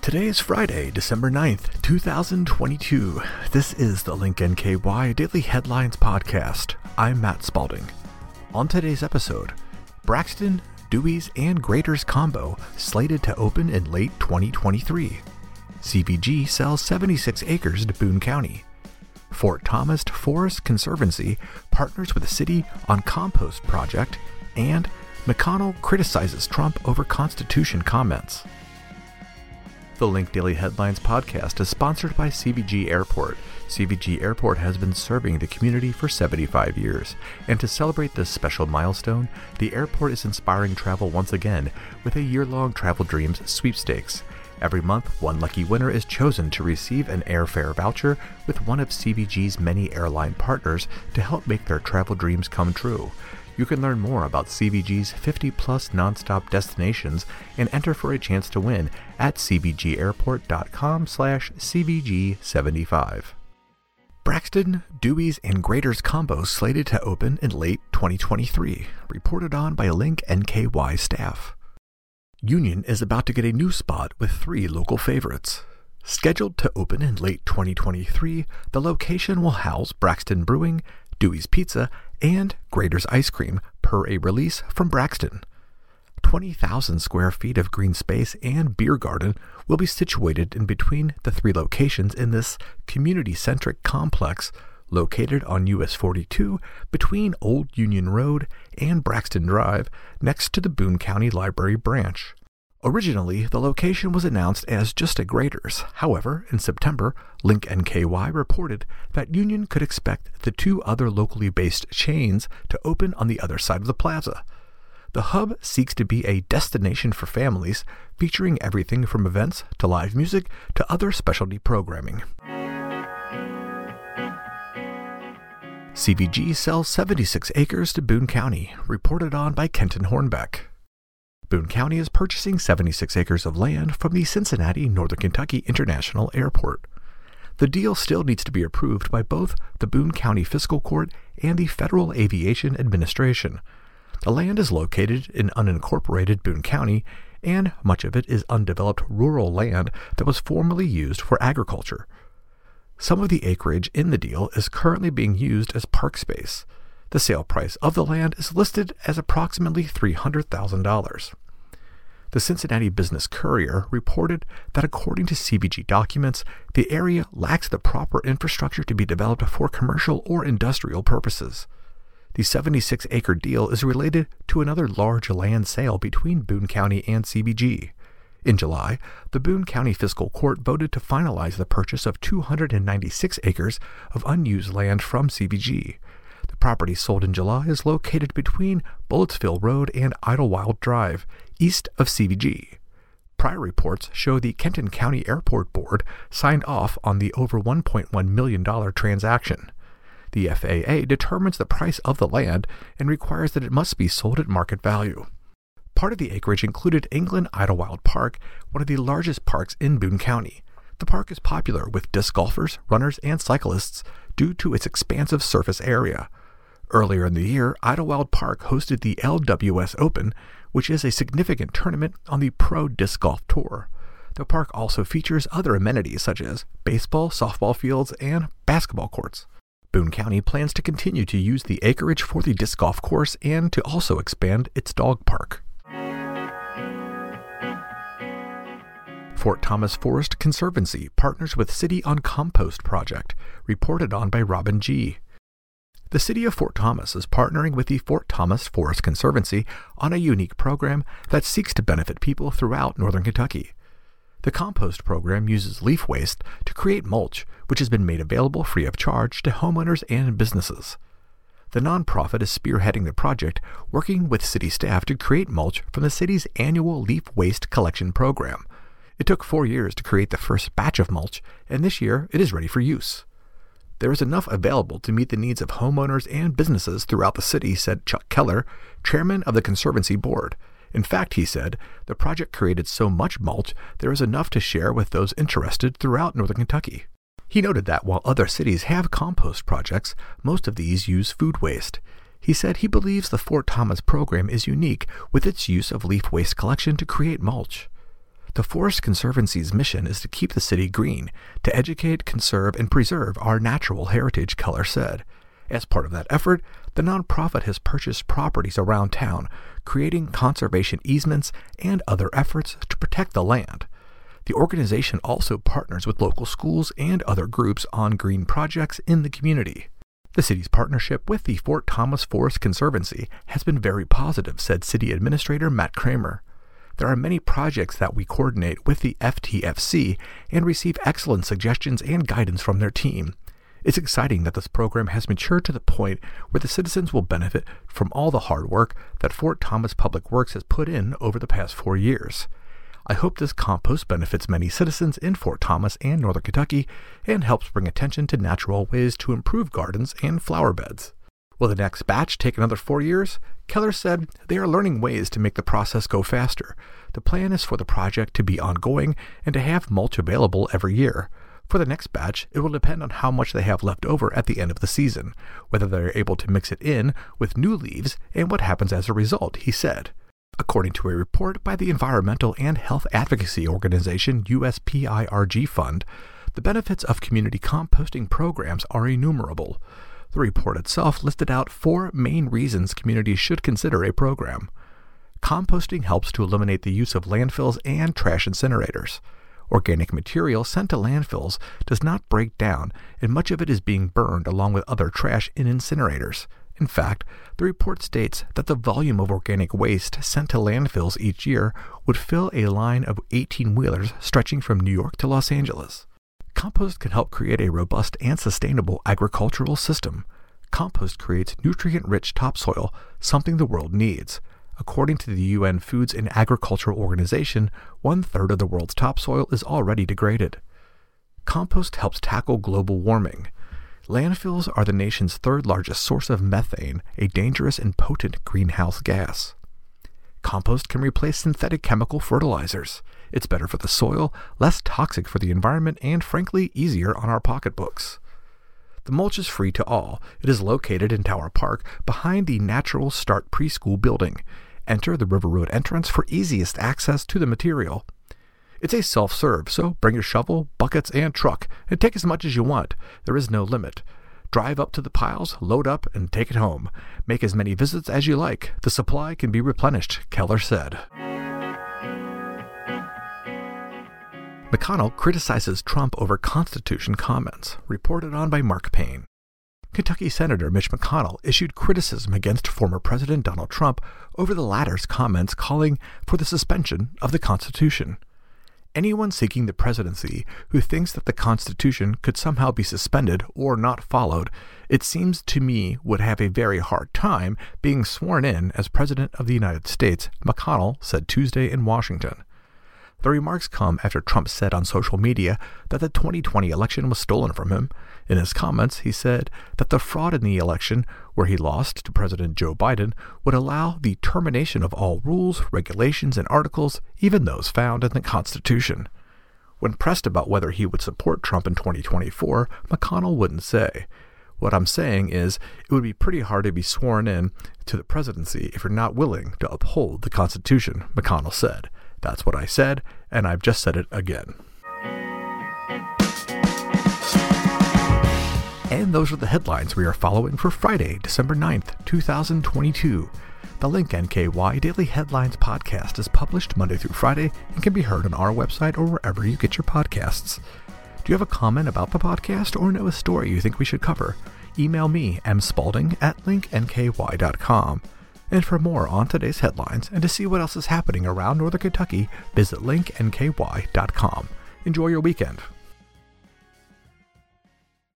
Today is Friday, December 9th, 2022. This is the Link NKY Daily Headlines Podcast. I'm Matt Spalding. On today's episode, Braxton, Dewey's, and Graeter's combo slated to open in late 2023. CVG sells 76 acres to Boone County. Fort Thomas Forest Conservancy partners with the city on compost project, and McConnell criticizes Trump over Constitution comments. The Link Daily Headlines podcast is sponsored by CVG Airport. CVG Airport has been serving the community for 75 years, and to celebrate this special milestone, the airport is inspiring travel once again with a year long Travel Dreams sweepstakes. Every month, one lucky winner is chosen to receive an airfare voucher with one of CVG's many airline partners to help make their travel dreams come true. You can learn more about CVG's 50 plus nonstop destinations and enter for a chance to win at cvgairport.com slash cvg75. Braxton, Dewey's, and Graeter's combo slated to open in late 2023, reported on by Link NKY staff. Union is about to get a new spot with three local favorites. Scheduled to open in late 2023, the location will house Braxton Brewing, Dewey's Pizza, and Graeter's Ice Cream per a release from Braxton. 20,000 square feet of green space and beer garden will be situated in between the three locations in this community centric complex located on US 42 between Old Union Road and Braxton Drive next to the Boone County Library branch. Originally, the location was announced as just a Graeter's. However, in September, Link NKY reported that Union could expect the two other locally based chains to open on the other side of the plaza. The hub seeks to be a destination for families, featuring everything from events to live music to other specialty programming. CVG sells 76 acres to Boone County, reported on by Kenton Hornbeck. Boone County is purchasing 76 acres of land from the Cincinnati Northern Kentucky International Airport. The deal still needs to be approved by both the Boone County Fiscal Court and the Federal Aviation Administration. The land is located in unincorporated Boone County, and much of it is undeveloped rural land that was formerly used for agriculture. Some of the acreage in the deal is currently being used as park space. The sale price of the land is listed as approximately $300,000. The Cincinnati Business Courier reported that according to CVG documents, the area lacks the proper infrastructure to be developed for commercial or industrial purposes. The 76 acre deal is related to another large land sale between Boone County and CVG. In July, the Boone County Fiscal Court voted to finalize the purchase of 296 acres of unused land from CVG. The property sold in July is located between Bullittsville Road and Idlewild Drive, east of CVG. Prior reports show the Kenton County Airport Board signed off on the over $1.1 million transaction. The FAA determines the price of the land and requires that it must be sold at market value. Part of the acreage included England Idlewild Park, one of the largest parks in Boone County. The park is popular with disc golfers, runners, and cyclists due to its expansive surface area. Earlier in the year, Idlewild Park hosted the LWS Open, which is a significant tournament on the Pro Disc Golf Tour. The park also features other amenities such as baseball, softball fields, and basketball courts. Boone County plans to continue to use the acreage for the disc golf course and to also expand its dog park. Fort Thomas Forest Conservancy partners with City on Compost project, reported on by Robin G. The City of Fort Thomas is partnering with the Fort Thomas Forest Conservancy on a unique program that seeks to benefit people throughout northern Kentucky. The compost program uses leaf waste to create mulch, which has been made available free of charge to homeowners and businesses. The nonprofit is spearheading the project, working with city staff to create mulch from the city's annual leaf waste collection program. It took four years to create the first batch of mulch, and this year it is ready for use. There is enough available to meet the needs of homeowners and businesses throughout the city, said Chuck Keller, chairman of the Conservancy Board. In fact, he said, the project created so much mulch there is enough to share with those interested throughout northern Kentucky. He noted that while other cities have compost projects, most of these use food waste. He said he believes the Fort Thomas program is unique with its use of leaf waste collection to create mulch. The Forest Conservancy's mission is to keep the city green, to educate, conserve, and preserve our natural heritage, Keller said. As part of that effort, the nonprofit has purchased properties around town, creating conservation easements and other efforts to protect the land. The organization also partners with local schools and other groups on green projects in the community. The city's partnership with the Fort Thomas Forest Conservancy has been very positive, said City Administrator Matt Kramer. There are many projects that we coordinate with the FTFC and receive excellent suggestions and guidance from their team. It's exciting that this program has matured to the point where the citizens will benefit from all the hard work that Fort Thomas Public Works has put in over the past four years. I hope this compost benefits many citizens in Fort Thomas and Northern Kentucky and helps bring attention to natural ways to improve gardens and flower beds. Will the next batch take another four years? Keller said they are learning ways to make the process go faster. The plan is for the project to be ongoing and to have mulch available every year. For the next batch, it will depend on how much they have left over at the end of the season, whether they are able to mix it in with new leaves, and what happens as a result, he said. According to a report by the environmental and health advocacy organization USPIRG Fund, the benefits of community composting programs are innumerable. The report itself listed out four main reasons communities should consider a program. Composting helps to eliminate the use of landfills and trash incinerators. Organic material sent to landfills does not break down, and much of it is being burned along with other trash in incinerators. In fact, the report states that the volume of organic waste sent to landfills each year would fill a line of 18 wheelers stretching from New York to Los Angeles. Compost can help create a robust and sustainable agricultural system. Compost creates nutrient rich topsoil, something the world needs. According to the UN Foods and Agriculture Organization, one third of the world's topsoil is already degraded. Compost helps tackle global warming. Landfills are the nation's third largest source of methane, a dangerous and potent greenhouse gas. Compost can replace synthetic chemical fertilizers. It's better for the soil, less toxic for the environment, and frankly, easier on our pocketbooks. The mulch is free to all. It is located in Tower Park behind the Natural Start Preschool building. Enter the River Road entrance for easiest access to the material. It's a self serve, so bring your shovel, buckets, and truck, and take as much as you want. There is no limit. Drive up to the piles, load up, and take it home. Make as many visits as you like. The supply can be replenished, Keller said. McConnell criticizes Trump over Constitution comments, reported on by Mark Payne. Kentucky Senator Mitch McConnell issued criticism against former President Donald Trump over the latter's comments calling for the suspension of the Constitution. Anyone seeking the presidency who thinks that the Constitution could somehow be suspended or not followed, it seems to me would have a very hard time being sworn in as President of the United States, McConnell said Tuesday in Washington. The remarks come after Trump said on social media that the 2020 election was stolen from him. In his comments, he said that the fraud in the election, where he lost to President Joe Biden, would allow the termination of all rules, regulations, and articles, even those found in the Constitution. When pressed about whether he would support Trump in 2024, McConnell wouldn't say. What I'm saying is, it would be pretty hard to be sworn in to the presidency if you're not willing to uphold the Constitution, McConnell said. That's what I said, and I've just said it again. And those are the headlines we are following for Friday, December 9th, 2022. The Link NKY Daily Headlines podcast is published Monday through Friday and can be heard on our website or wherever you get your podcasts. Do you have a comment about the podcast or know a story you think we should cover? Email me, mspalding at linknky.com. And for more on today's headlines and to see what else is happening around Northern Kentucky, visit linknky.com. Enjoy your weekend.